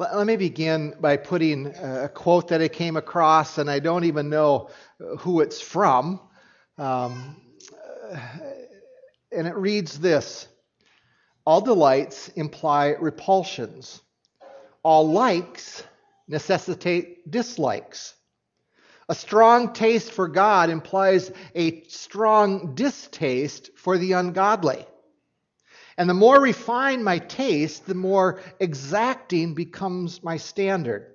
Let me begin by putting a quote that I came across, and I don't even know who it's from. Um, and it reads this All delights imply repulsions, all likes necessitate dislikes. A strong taste for God implies a strong distaste for the ungodly. And the more refined my taste, the more exacting becomes my standard.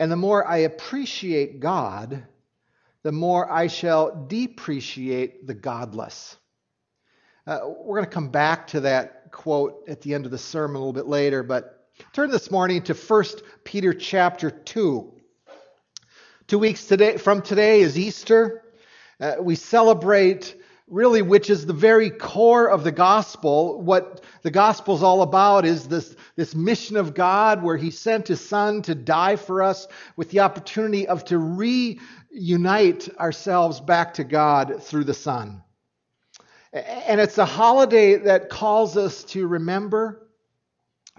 And the more I appreciate God, the more I shall depreciate the godless. Uh, we're going to come back to that quote at the end of the sermon a little bit later, but turn this morning to 1 Peter chapter 2. Two weeks today, from today is Easter. Uh, we celebrate really which is the very core of the gospel. What the gospel is all about is this, this mission of God where he sent his son to die for us with the opportunity of to reunite ourselves back to God through the son. And it's a holiday that calls us to remember,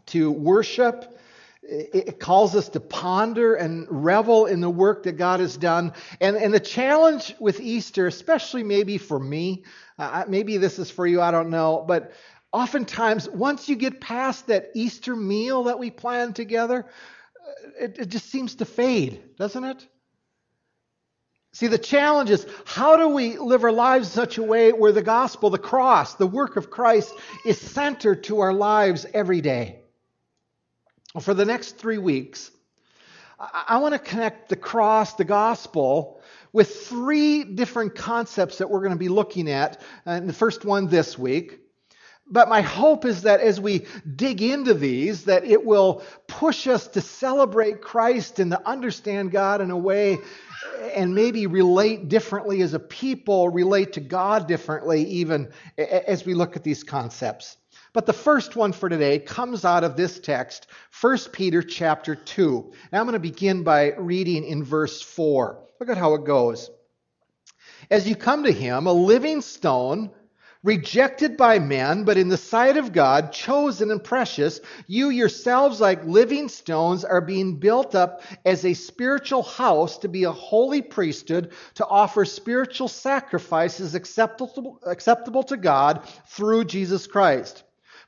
to worship, it calls us to ponder and revel in the work that God has done. And, and the challenge with Easter, especially maybe for me, uh, maybe this is for you, I don't know, but oftentimes once you get past that Easter meal that we plan together, uh, it, it just seems to fade, doesn't it? See, the challenge is how do we live our lives in such a way where the gospel, the cross, the work of Christ is centered to our lives every day? For the next three weeks, I want to connect the cross, the gospel, with three different concepts that we're going to be looking at. And the first one this week. But my hope is that as we dig into these, that it will push us to celebrate Christ and to understand God in a way and maybe relate differently as a people, relate to God differently even as we look at these concepts. But the first one for today comes out of this text, 1 Peter chapter 2. Now I'm going to begin by reading in verse 4. Look at how it goes. As you come to him, a living stone, rejected by men, but in the sight of God, chosen and precious, you yourselves, like living stones, are being built up as a spiritual house to be a holy priesthood, to offer spiritual sacrifices acceptable, acceptable to God through Jesus Christ.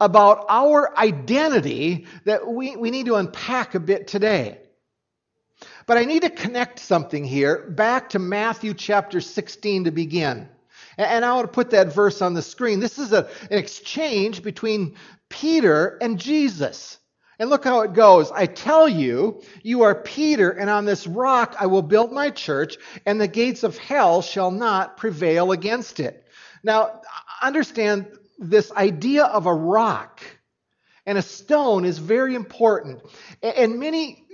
about our identity that we, we need to unpack a bit today. But I need to connect something here back to Matthew chapter 16 to begin. And I want to put that verse on the screen. This is a, an exchange between Peter and Jesus. And look how it goes. I tell you, you are Peter, and on this rock I will build my church, and the gates of hell shall not prevail against it. Now, understand this idea of a rock and a stone is very important. And many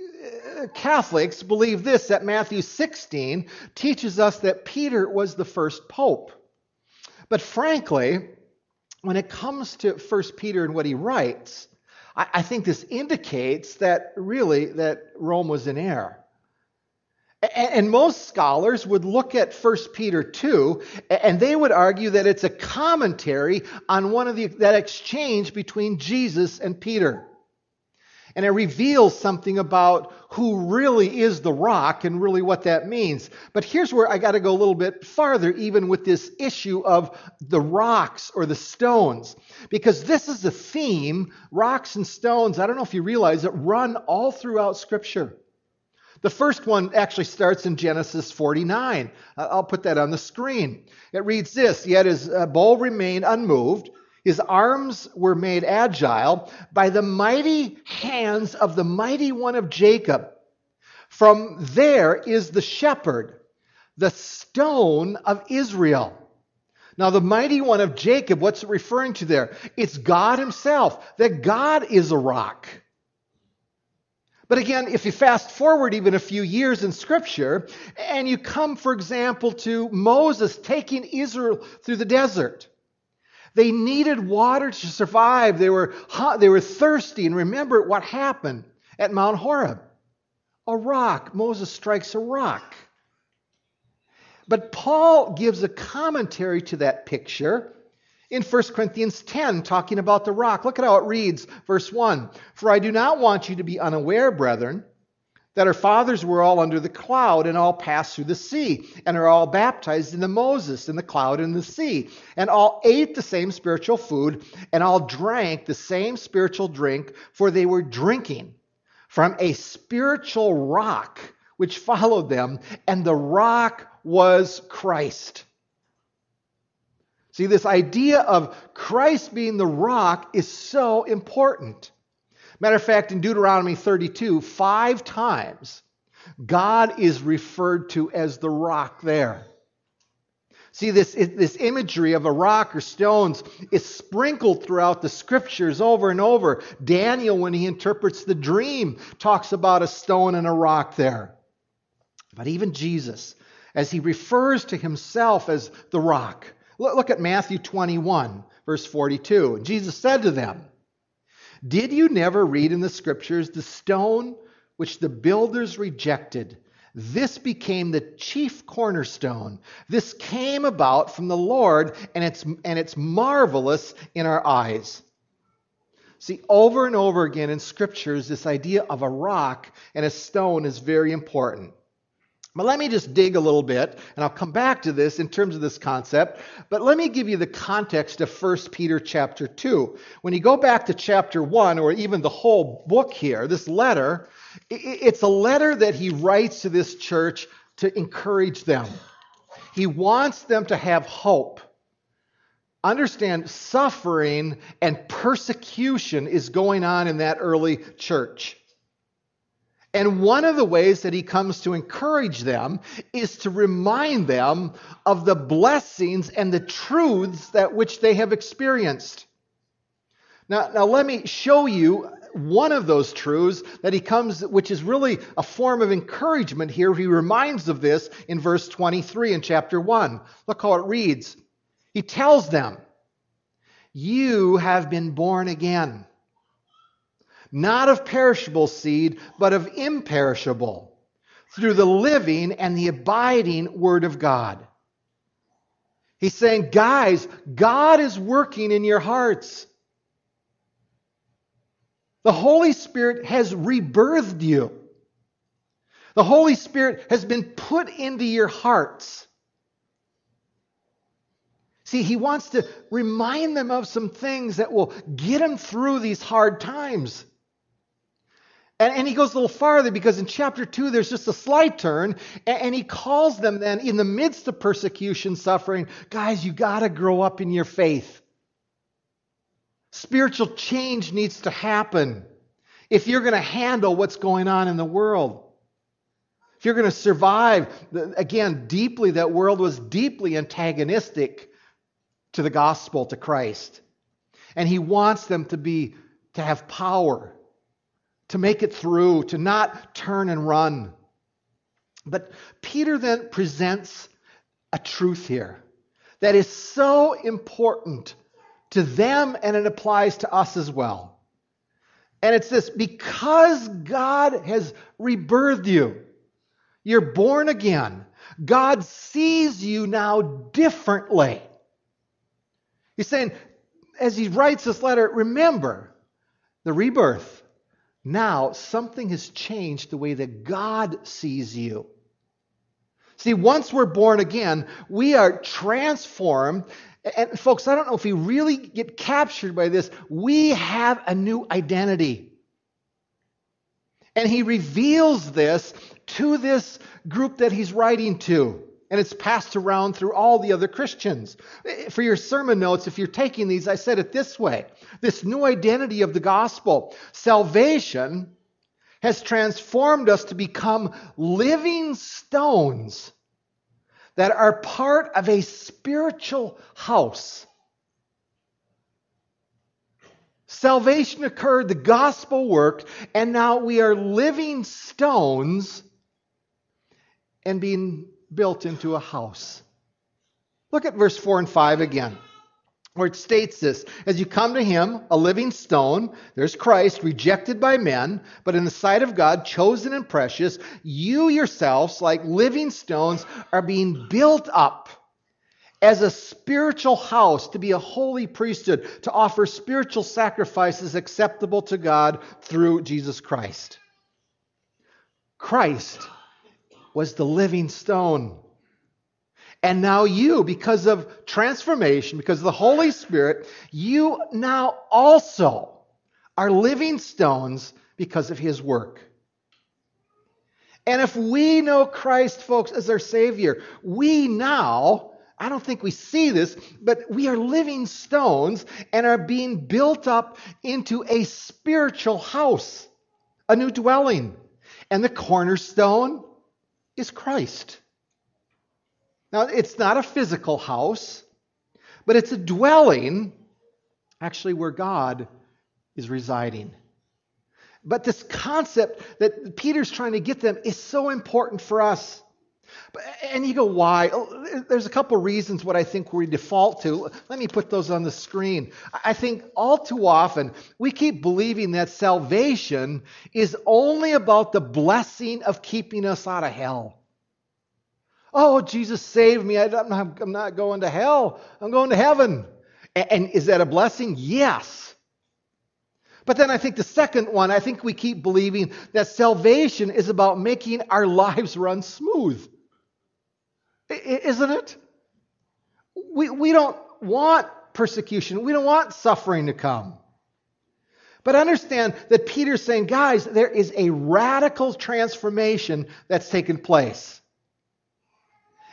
uh, Catholics believe this that Matthew 16 teaches us that Peter was the first pope. But frankly, when it comes to 1 Peter and what he writes, I think this indicates that really that Rome was in error. And most scholars would look at 1 Peter 2 and they would argue that it's a commentary on one of the, that exchange between Jesus and Peter. And it reveals something about who really is the rock and really what that means. But here's where I got to go a little bit farther, even with this issue of the rocks or the stones. Because this is a theme, rocks and stones, I don't know if you realize it, run all throughout Scripture. The first one actually starts in Genesis 49. I'll put that on the screen. It reads this Yet his uh, bow remained unmoved his arms were made agile by the mighty hands of the mighty one of Jacob. From there is the shepherd, the stone of Israel. Now, the mighty one of Jacob, what's it referring to there? It's God Himself, that God is a rock. But again, if you fast forward even a few years in Scripture, and you come, for example, to Moses taking Israel through the desert, they needed water to survive. They were hot, they were thirsty. And remember what happened at Mount Horeb. A rock. Moses strikes a rock. But Paul gives a commentary to that picture in 1 Corinthians 10, talking about the rock. Look at how it reads, verse 1 For I do not want you to be unaware, brethren that our fathers were all under the cloud and all passed through the sea and are all baptized into Moses in the cloud and the sea and all ate the same spiritual food and all drank the same spiritual drink for they were drinking from a spiritual rock which followed them and the rock was Christ. See, this idea of Christ being the rock is so important. Matter of fact, in Deuteronomy 32, five times, God is referred to as the rock there. See, this, this imagery of a rock or stones is sprinkled throughout the scriptures over and over. Daniel, when he interprets the dream, talks about a stone and a rock there. But even Jesus, as he refers to himself as the rock, look at Matthew 21, verse 42. Jesus said to them, did you never read in the scriptures the stone which the builders rejected? This became the chief cornerstone. This came about from the Lord, and it's, and it's marvelous in our eyes. See, over and over again in scriptures, this idea of a rock and a stone is very important. But let me just dig a little bit, and I'll come back to this in terms of this concept. But let me give you the context of 1 Peter chapter 2. When you go back to chapter 1, or even the whole book here, this letter, it's a letter that he writes to this church to encourage them. He wants them to have hope. Understand, suffering and persecution is going on in that early church. And one of the ways that he comes to encourage them is to remind them of the blessings and the truths that which they have experienced. Now, now let me show you one of those truths that he comes, which is really a form of encouragement here. He reminds of this in verse 23 in chapter 1. Look how it reads. He tells them, You have been born again not of perishable seed, but of imperishable, through the living and the abiding Word of God. He's saying, guys, God is working in your hearts. The Holy Spirit has rebirthed you. The Holy Spirit has been put into your hearts. See, he wants to remind them of some things that will get them through these hard times. And, and, he goes a little farther because in chapter 2, there's just a slight turn. And, and he calls them then, in the midst of persecution, suffering, guys, you got to grow up in your faith. Spiritual change needs to happen if you're going to handle what's going on in the world. If you're going to survive, again, deeply, that world was deeply antagonistic to the gospel, to Christ. And he wants them to be, to have power to make it through, to not turn and run. But Peter then presents a truth here that is so important to them and it applies to us as well. And it's this because God has rebirthed you, you're born again, God sees you now differently. He's saying, as he writes this letter, remember the rebirth now something has changed the way that God sees you. See, once we're born again, we are transformed. And folks, I don't know if you really get captured by this. We have a new identity. And he reveals this to this group that he's writing to. And it's passed around through all the other Christians. Eh, for your sermon notes, if you're taking these, I said it this way this new identity of the gospel. Salvation has transformed us to become living stones that are part of a spiritual house. Salvation occurred, the gospel worked, and now we are living stones and being built into a house. Look at verse 4 and 5 again where it states this As you come to him, a living stone, there's Christ, rejected by men, but in the sight of God, chosen and precious, you yourselves, like living stones, are being built up as a spiritual house to be a holy priesthood, to offer spiritual sacrifices acceptable to God through Jesus Christ. Christ was the living stone. And now you, because of transformation, because of the Holy Spirit, you now also are living stones because of his work. And if we know Christ, folks, as our Savior, we now, I don't think we see this, but we are living stones and are being built up into a spiritual house, a new dwelling. And the cornerstone is Christ. Now, it's not a physical house, but it's a dwelling, actually, where God is residing. But this concept that Peter's trying to get them is so important for us. And you go, why? Oh, there's a couple reasons what I think we default to. Let me put those on the screen. I think all too often we keep believing that salvation is only about the blessing of keeping us out of hell. Oh, Jesus saved me. I'm not going to hell. I'm going to heaven. And is that a blessing? Yes. But then I think the second one, I think we keep believing that salvation is about making our lives run smooth. Isn't it? We, we don't want persecution. We don't want suffering to come. But understand that Peter's saying, guys, there is a radical transformation that's taken place.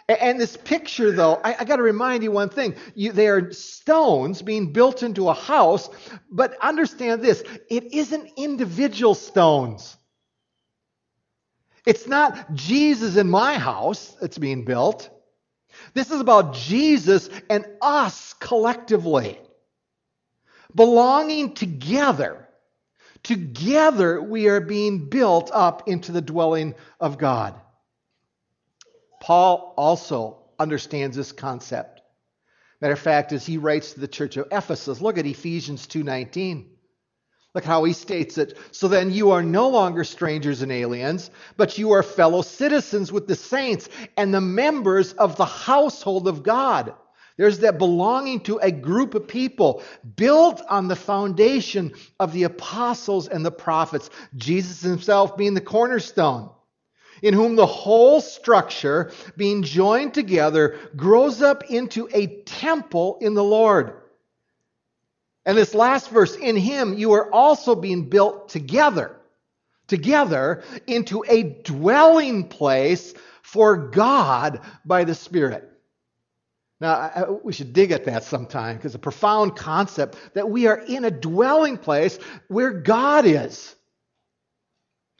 And this picture, though, I, I got to remind you one thing. You, they are stones being built into a house, but understand this it isn't individual stones. It's not Jesus in my house that's being built. This is about Jesus and us collectively. Belonging together. Together, we are being built up into the dwelling of God. Paul also understands this concept. Matter of fact, as he writes to the church of Ephesus, look at Ephesians 2:19. Look how he states it. So then you are no longer strangers and aliens, but you are fellow citizens with the saints and the members of the household of God. There's that belonging to a group of people built on the foundation of the apostles and the prophets, Jesus himself being the cornerstone in whom the whole structure, being joined together, grows up into a temple in the Lord. And this last verse, in him you are also being built together, together into a dwelling place for God by the Spirit. Now, I, we should dig at that sometime because a profound concept that we are in a dwelling place where God is.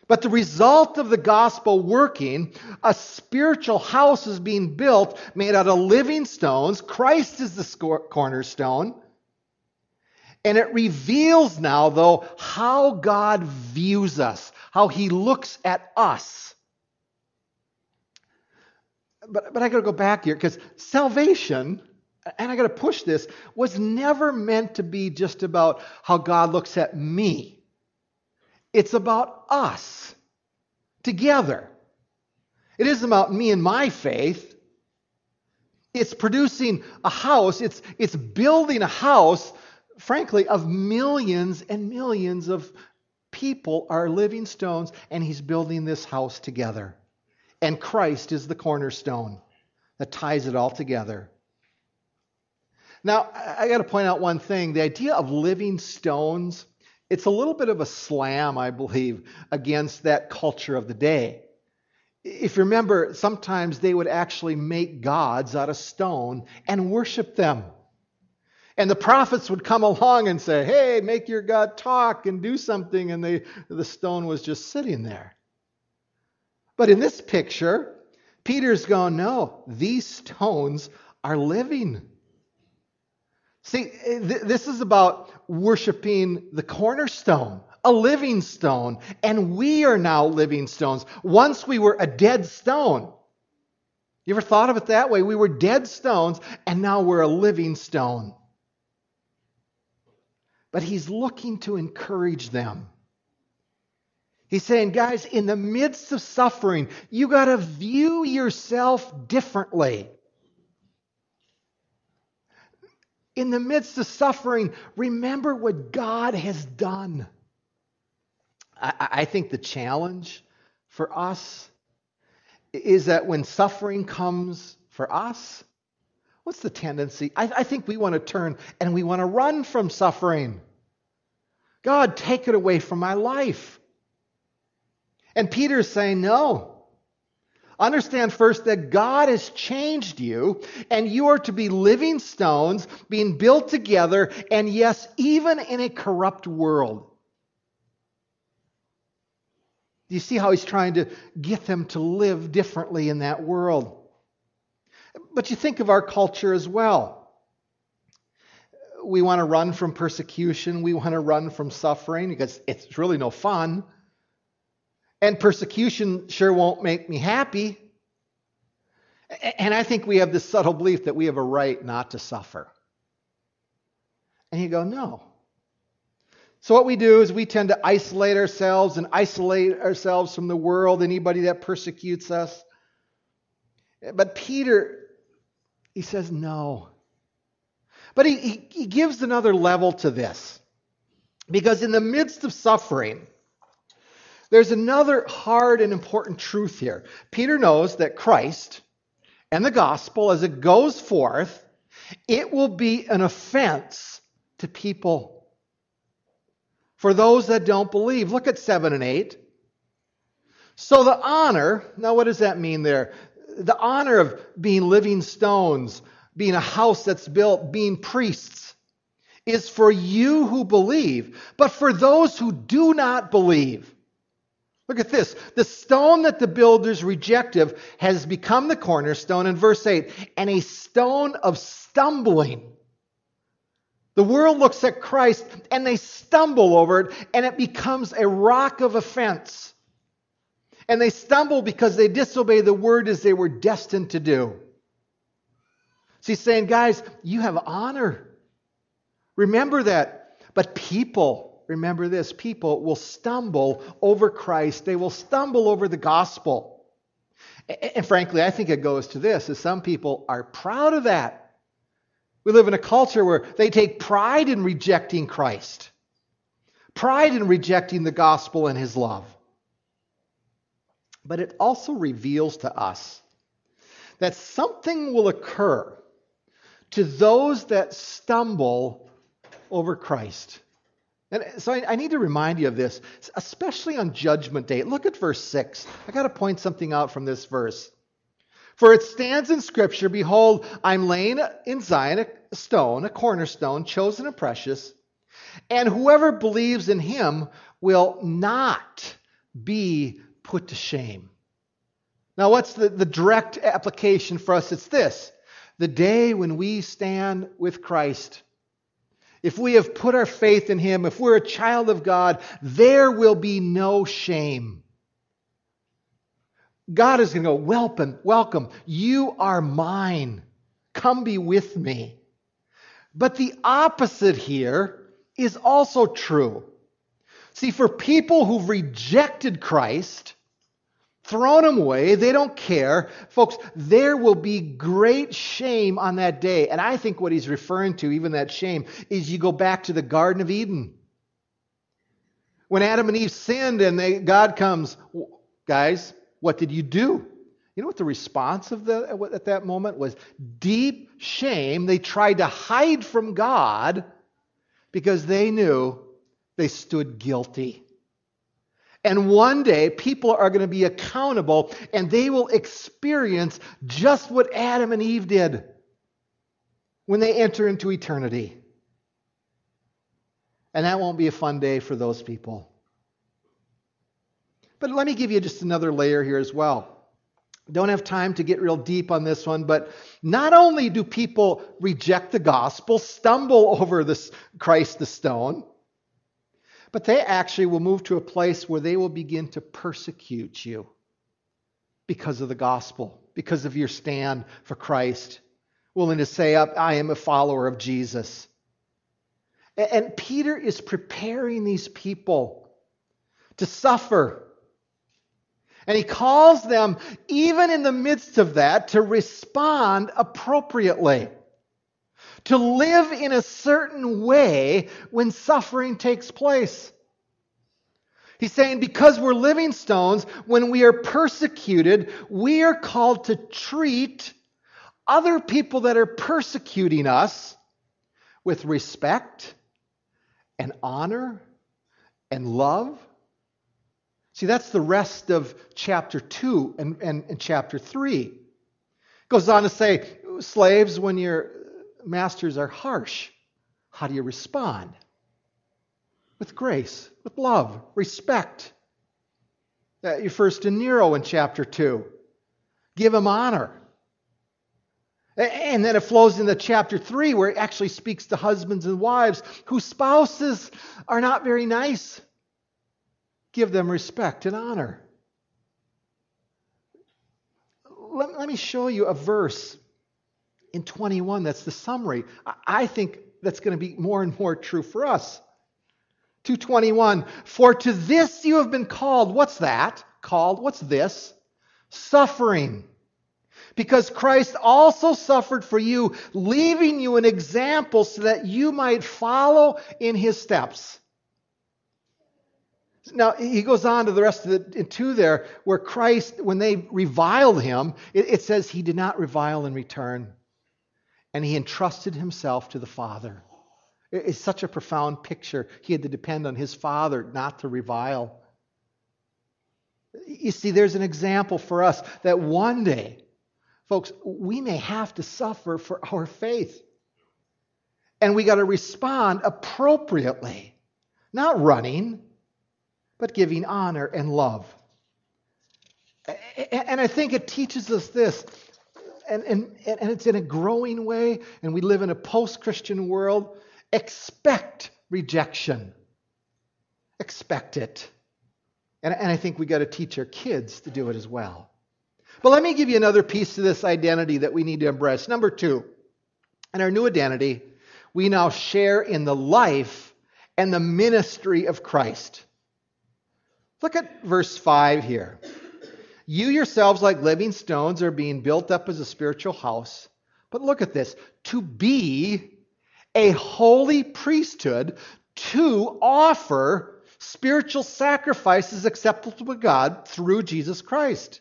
But the result of the gospel working, a spiritual house is being built made out of living stones. Christ is the cornerstone. And it reveals now, though, how God views us, how he looks at us. But, but I got to go back here because salvation, and I got to push this, was never meant to be just about how God looks at me. It's about us together. It isn't about me and my faith. It's producing a house, it's, it's building a house, frankly, of millions and millions of people are living stones, and he's building this house together. And Christ is the cornerstone that ties it all together. Now, I got to point out one thing. The idea of living stones, it's a little bit of a slam, I believe, against that culture of the day. If you remember, sometimes they would actually make gods out of stone and worship them. And the prophets would come along and say, Hey, make your God talk and do something. And they, the stone was just sitting there. But in this picture, Peter's going, No, these stones are living. See, th- this is about worshiping the cornerstone, a living stone, and we are now living stones. Once we were a dead stone. You ever thought of it that way? We were dead stones, and now we're a living stone. But he's looking to encourage them. He's saying, guys, in the midst of suffering, you got to view yourself differently. In the midst of suffering, remember what God has done. I, I think the challenge for us is that when suffering comes for us, what's the tendency? I, I think we want to turn and we want to run from suffering. God, take it away from my life. And Peter's saying, no. Understand first that God has changed you, and you are to be living stones being built together, and yes, even in a corrupt world. Do you see how he's trying to get them to live differently in that world? But you think of our culture as well. We want to run from persecution, we want to run from suffering because it's really no fun. And persecution sure won't make me happy. And I think we have this subtle belief that we have a right not to suffer. And you go, no. So what we do is we tend to isolate ourselves and isolate ourselves from the world, anybody that persecutes us. But Peter, he says no. But he, he, he gives another level to this. Because in the midst of suffering, there's another hard and important truth here. Peter knows that Christ and the gospel, as it goes forth, it will be an offense to people. For those that don't believe. Look at 7 and 8. So the honor, now what does that mean there? The honor of being living stones, being a house that's built, being priests, is for you who believe. But for those who do not believe, Look at this. The stone that the builders rejected has become the cornerstone in verse 8, and a stone of stumbling. The world looks at Christ and they stumble over it, and it becomes a rock of offense. And they stumble because they disobey the word as they were destined to do. He's saying, guys, you have honor. Remember that. But people, remember this people will stumble over Christ, they will stumble over the gospel. And frankly, I think it goes to this is some people are proud of that. We live in a culture where they take pride in rejecting Christ. Pride in rejecting the gospel and his love. But it also reveals to us that something will occur to those that stumble over Christ. And so I, I, need to remind you of this, especially on Judgment Day. Look at verse 6. I got to point something out from this verse. For it stands in Scripture Behold, I'm laying in Zion a stone, a cornerstone, chosen and precious, and whoever believes in him will not be put to shame. Now, what's the, the direct application for us? It's this the day when we stand with Christ if we have put our faith in Him, if we're a child of God, there will be no shame. God is going to go, Welcome, welcome. You are mine. Come be with me. But the opposite here is also true. See, for people who've rejected Christ, thrown them away. They don't care. Folks, there will be great shame on that day. And I think what he's referring to, even that shame, is you go back to the Garden of Eden. When Adam and Eve sinned and they, God comes, guys, what did you do? You know what the response of the, at that moment was? Deep shame. They tried to hide from God because they knew they stood guilty. And one day, people are going to be accountable and they will experience just what Adam and Eve did when they enter into eternity. And that won't be a fun day for those people. But let me give you just another layer here as well. Don't have time to get real deep on this one, but not only do people reject the gospel, stumble over this Christ the stone, but they actually will move to a place where they will begin to persecute you because of the gospel, because of your stand for Christ, willing to say, I am a follower of Jesus. And Peter is preparing these people to suffer and he calls them, even in the midst of that, to respond appropriately. To live in a certain way when suffering takes place. He's saying because we're living stones, when we are persecuted, we are called to treat other people that are persecuting us with respect and honor and love See, that's the rest of chapter 2 and, and, and chapter 3. Goes on to say, slaves, when your masters are harsh, how do you respond? With grace, with love, respect. Uh, you first to Nero in chapter 2. Give him honor. And then it flows into chapter 3 where it actually speaks to husbands and wives whose spouses are not very nice give them respect and honor. Let, let me show you a verse in 21 that's the summary. I think that's going to be more and more true for us. 221 For to this you have been called. What's that? Called. What's this? Suffering. Because Christ also suffered for you, leaving you an example so that you might follow in his steps. Now, he goes on to the rest of the two there, where Christ, when they reviled him, it, it says he did not revile in return. And he entrusted himself to the Father. It's such a profound picture. He had to depend on his Father not to revile. You see, there's an example for us that one day, folks, we may have to suffer for our faith. And we got to respond appropriately, not running but giving honor and love. And I think it teaches us this, and, and, and it's in a growing way, and we live in a post Christian world. Expect rejection, expect it. And, and I think we got to teach our kids to do it as well. But let me give you another piece to this identity that we need to embrace. Number two, in our new identity, we now share in the life and the ministry of Christ. Look at verse 5 here. You yourselves, like living stones, are being built up as a spiritual house. But look at this to be a holy priesthood to offer spiritual sacrifices acceptable to God through Jesus Christ.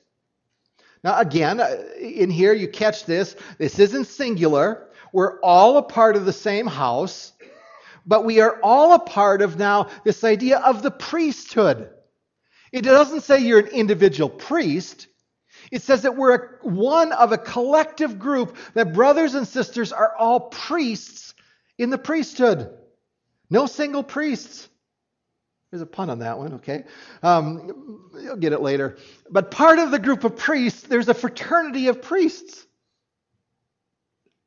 Now, again, uh, in here you catch this. This isn't singular. We're all a part of the same house, but we are all a part of now this idea of the priesthood. It doesn't say you're an individual priest. It says that we're a, one of a collective group, that brothers and sisters are all priests in the priesthood. No single priests. There's a pun on that one, okay? Um, you'll get it later. But part of the group of priests, there's a fraternity of priests.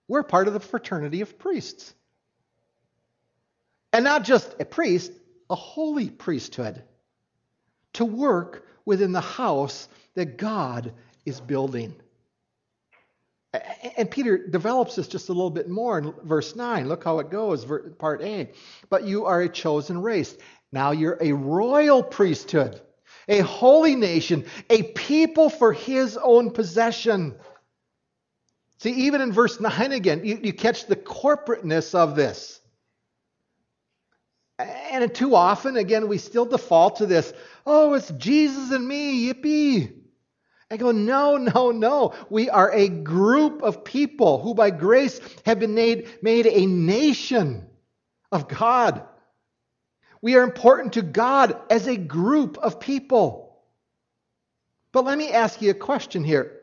We're part of the fraternity of priests. And not just a priest, a holy priesthood to work within the house that God is building. And Peter develops this just a little bit more in verse 9. Look how it goes, part A. But you are a chosen race. Now you're a royal priesthood, a holy nation, a people for his own possession. See, even in verse 9 again, you, you catch the corporateness of this. And too often, again, we still default to this oh, it's Jesus and me, yippee. I go, no, no, no. We are a group of people who by grace have been made, made a nation of God. We are important to God as a group of people. But let me ask you a question here.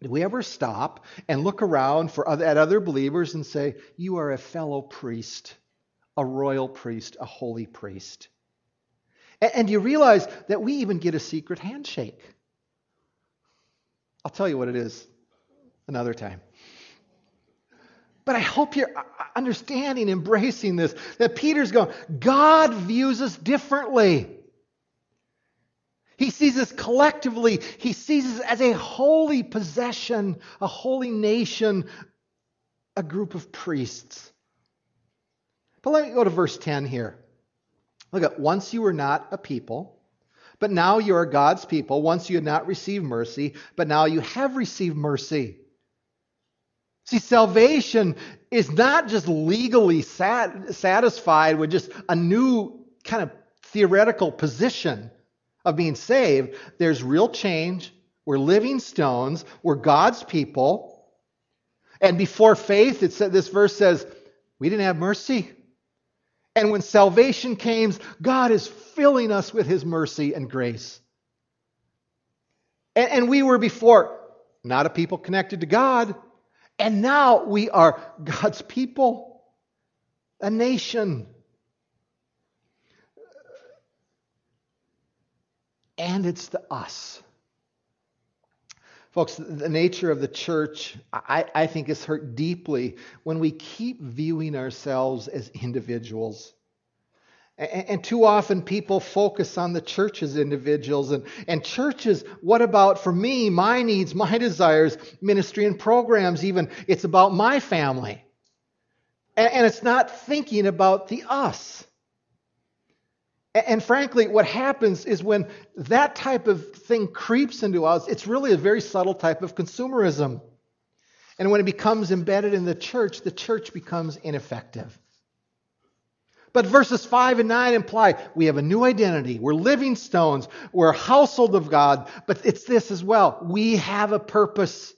Do we ever stop and look around for other, at other believers and say, You are a fellow priest, a royal priest, a holy priest? And, and you realize that we even get a secret handshake. I'll tell you what it is another time. But I hope you're uh, uh, understanding, embracing this, that Peter's going, God views us differently. He sees us collectively. He sees us as a holy possession, a holy nation, a group of priests. But let me go to verse 10 here. Look at once you were not a people, but now you are God's people. Once you had not received mercy, but now you have received mercy. See, salvation is not just legally sat- satisfied with just a new kind of theoretical position of being saved, there's real change. We're living stones. We're God's people. And before faith, it said, this verse says, we didn't have mercy. And when salvation came, God is filling us with his mercy and grace. And, and we were before not a people connected to God. And now we are God's people, a nation. and it's the us. Folks, the nature of the church, I, I, think, is hurt deeply when we keep viewing ourselves as individuals. And, and too often people focus on the church as individuals. And, and churches, what about for me, my needs, my desires, ministry and programs, even? It's about my family. And, and it's not thinking about the us. And frankly, what happens is when that type of thing creeps into us, it's really a very subtle type of consumerism. And when it becomes embedded in the church, the church becomes ineffective. But verses 5 and 9 imply we have a new identity. We're living stones. We're a household of God. But it's this as well. We have a purpose.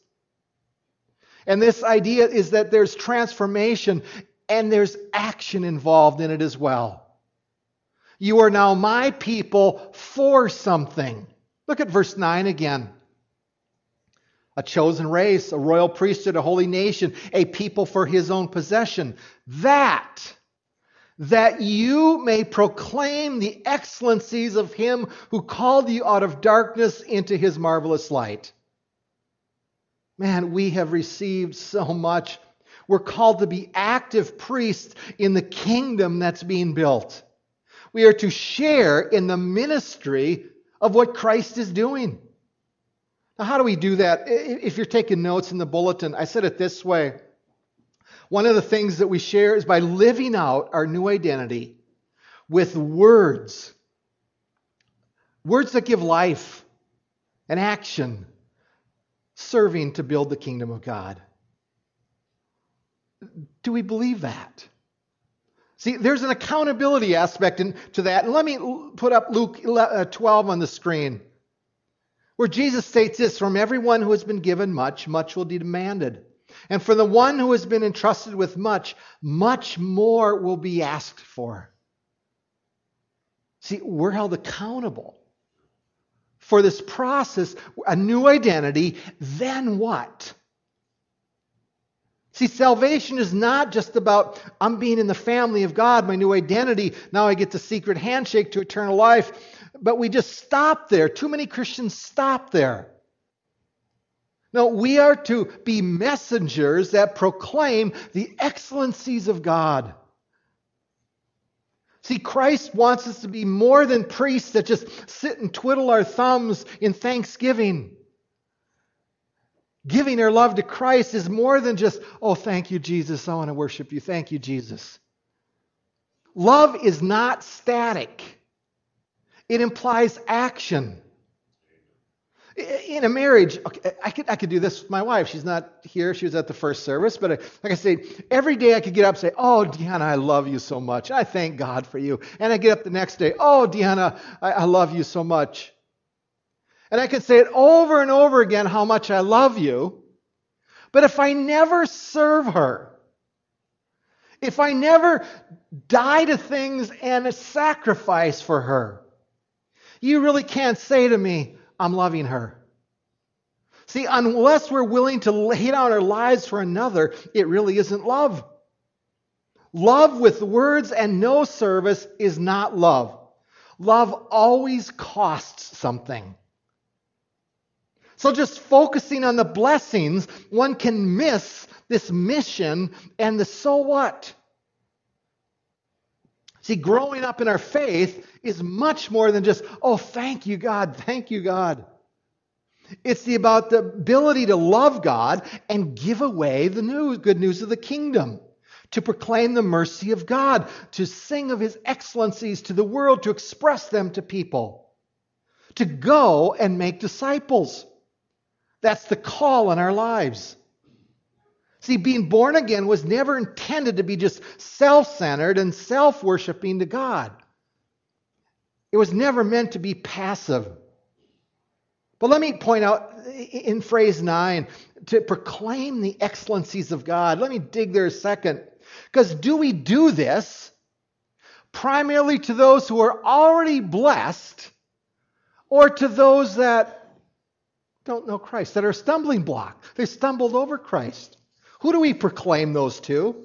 And this idea is that there's transformation and there's action involved in it as well. You are now my people for something. Look at verse 9 again. A chosen race, a royal priesthood, a holy nation, a people for his own possession. That, that you may proclaim the excellencies of him who called you out of darkness into his marvelous light. Man, we have received so much. We're called to be active priests in the kingdom that's being built. We are to share in the ministry of what Christ is doing. Now, how do we do that? If you're taking notes in the bulletin, I said it this way. One of the things that we share is by living out our new identity with words. Words that give life and action, serving to build the kingdom of God. Do we believe that? See, there's an accountability aspect in, to that. And let me put up Luke uh, 12 on the screen, where Jesus states this From everyone who has been given much, much will be demanded. And for the one who has been entrusted with much, much more will be asked for. See, we're held accountable for this process, a new identity, then what? See, salvation is not just about I'm being in the family of God, my new identity. Now I get the secret handshake to eternal life. But we just stop there. Too many Christians stop there. No, we are to be messengers that proclaim the excellencies of God. See, Christ wants us to be more than priests that just sit and twiddle our thumbs in thanksgiving. Giving our love to Christ is more than just, oh, thank you, Jesus. I want to worship you. Thank you, Jesus. Love is not static, it implies action. In a marriage, okay, I could I could do this with my wife. She's not here. She was at the first service, but I, like I say, every day I could get up and say, "Oh, Deanna, I love you so much. I thank God for you." And I get up the next day, "Oh, Deanna, I, I love you so much." And I could say it over and over again how much I love you. But if I never serve her, if I never die to things and sacrifice for her, you really can't say to me, I'm loving her. See, unless we're willing to lay down our lives for another, it really isn't love. Love with words and no service is not love. Love always costs something. So just focusing on the blessings, one can miss this mission and the so what. See, growing up in our faith is much more than just, oh, thank you, God, thank you, God. It's the, about the ability to love God and give away the news, good news of the kingdom, to proclaim the mercy of God, to sing of his excellencies to the world, to express them to people, to go and make disciples. That's the call in our lives. See, being born again was never intended to be just self centered and self worshiping to God. It was never meant to be passive. But let me point out in phrase 9 to proclaim the excellencies of God. Let me dig there a second. Because do we do this primarily to those who are already blessed or to those that don't know Christ, that are a stumbling block. They stumbled over Christ. Who do we proclaim those to?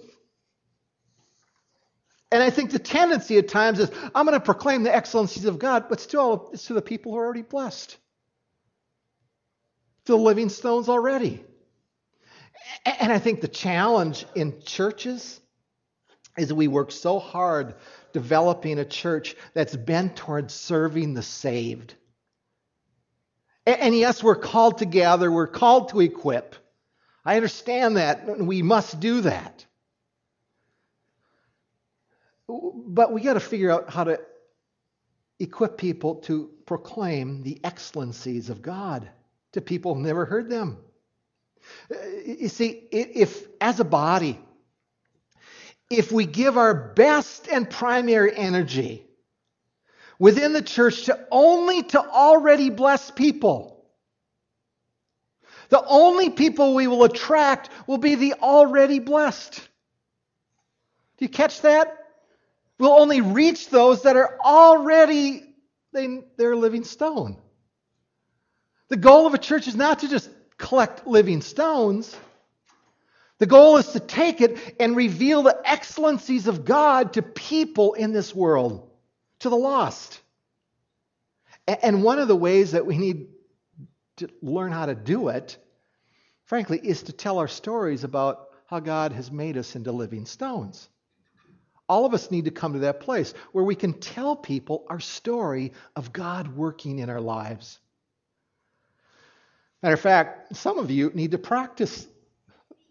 And I think the tendency at times is I'm going to proclaim the excellencies of God, but still it's to the people who are already blessed. To the living stones already. And I think the challenge in churches is we work so hard developing a church that's bent towards serving the saved. And yes, we're called to gather, we're called to equip. I understand that, we must do that. But we got to figure out how to equip people to proclaim the excellencies of God to people who've never heard them. Uh, you see, if as a body, if we give our best and primary energy within the church to only to already blessed people. The only people we will attract will be the already blessed. Do you catch that? We'll only reach those that are already they, they're living stone. The goal of a church is not to just collect living stones. The goal is to take it and reveal the excellencies of God to people in this world to the lost. And one of the ways that we need to learn how to do it, frankly, is to tell our stories about how God has made us into living stones. All of us need to come to that place where we can tell people our story of God working in our lives. Matter of fact, some of you need to practice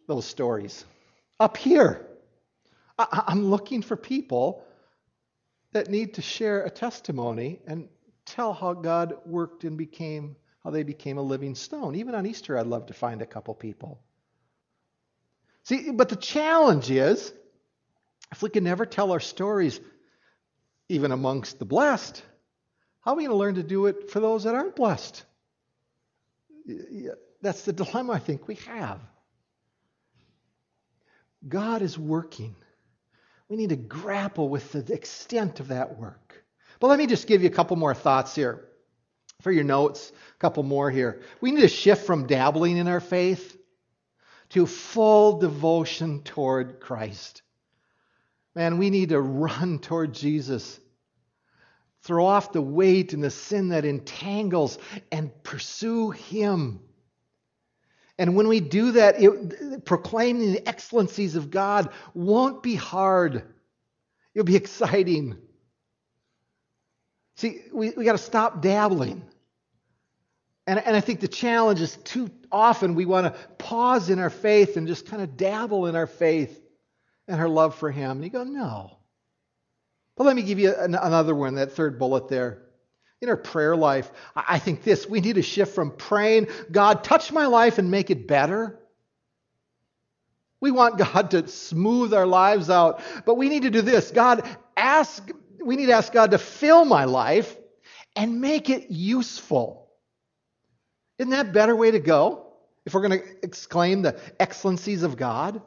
those stories up here. I'm looking for people that need to share a testimony and tell how God worked and became how they became a living stone. Even on Easter, I'd love to find a couple people. See, but the challenge is if we can never tell our stories, even amongst the blessed, how are we going to learn to do it for those that aren't blessed? That's the dilemma I think we have. God is working. We need to grapple with the extent of that work. But let me just give you a couple more thoughts here for your notes. A couple more here. We need to shift from dabbling in our faith to full devotion toward Christ. Man, we need to run toward Jesus. Throw off the weight and the sin that entangles and pursue Him. And when we do that, it, proclaiming the excellencies of God won't be hard. It'll be exciting. See, we, we got to stop dabbling. And, and I think the challenge is too often we want to pause in our faith and just kind of dabble in our faith and our love for Him. And you go, no. But let me give you an, another one, that third bullet there. In our prayer life, I think this we need to shift from praying, God, touch my life and make it better. We want God to smooth our lives out, but we need to do this. God, ask, we need to ask God to fill my life and make it useful. Isn't that a better way to go? If we're going to exclaim the excellencies of God?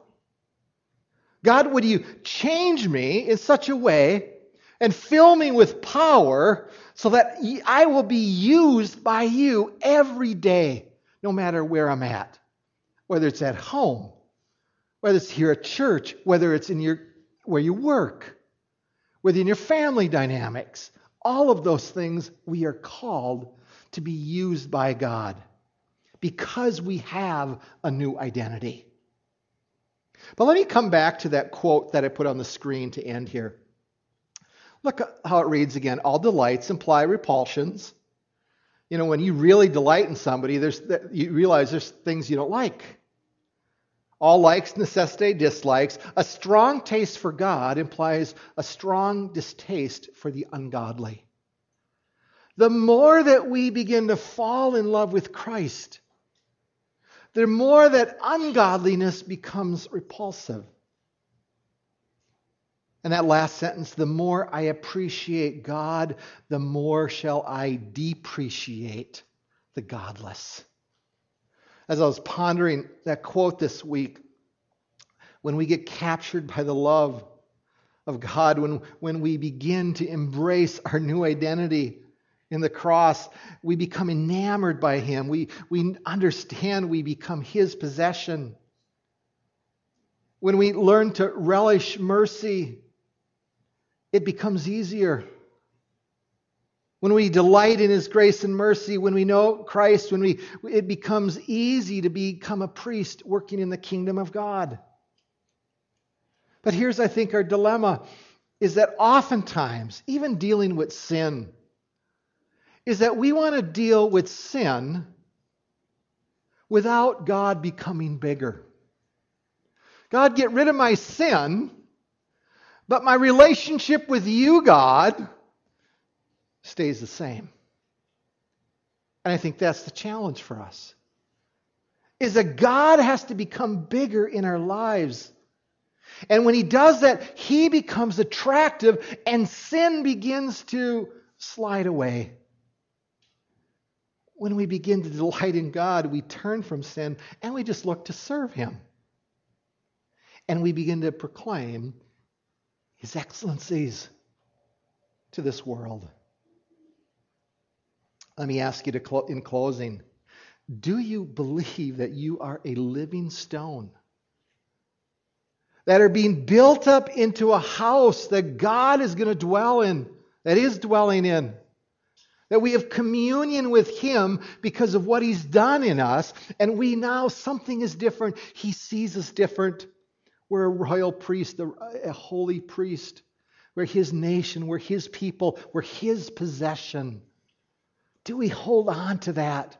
God, would you change me in such a way and fill me with power so that I will be used by you every day, no matter where I'm at, whether it's at home, whether it's here at church, whether it's in your where you work, whether in your family dynamics. All of those things we are called to be used by God because we have a new identity. But let me come back to that quote that I put on the screen to end here. Look how it reads again. All delights imply repulsions. You know, when you really delight in somebody, there's, you realize there's things you don't like. All likes necessitate dislikes. A strong taste for God implies a strong distaste for the ungodly. The more that we begin to fall in love with Christ, the more that ungodliness becomes repulsive. And that last sentence, the more I appreciate God, the more shall I depreciate the godless. As I was pondering that quote this week, when we get captured by the love of God, when, when we begin to embrace our new identity, in the cross, we become enamored by him. We, we understand we become his possession. When we learn to relish mercy, it becomes easier. When we delight in his grace and mercy, when we know Christ, when we it becomes easy to become a priest working in the kingdom of God. But here's I think our dilemma is that oftentimes, even dealing with sin, is that we want to deal with sin without God becoming bigger. God, get rid of my sin, but my relationship with you, God, stays the same. And I think that's the challenge for us. Is that God has to become bigger in our lives. And when he does that, he becomes attractive and sin begins to slide away. When we begin to delight in God, we turn from sin and we just look to serve Him. And we begin to proclaim His excellencies to this world. Let me ask you to clo- in closing do you believe that you are a living stone? That are being built up into a house that God is going to dwell in, that is dwelling in. That we have communion with Him because of what He's done in us, and we now, something is different. He sees us different. We're a royal priest, a holy priest. We're His nation, we're His people, we're His possession. Do we hold on to that?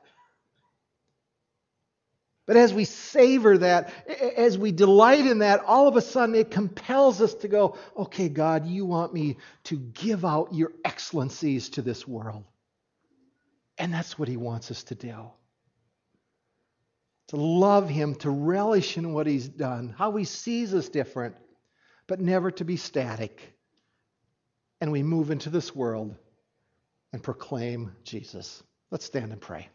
But as we savor that, as we delight in that, all of a sudden it compels us to go, okay, God, you want me to give out your excellencies to this world. And that's what he wants us to do. To love him, to relish in what he's done, how he sees us different, but never to be static. And we move into this world and proclaim Jesus. Let's stand and pray.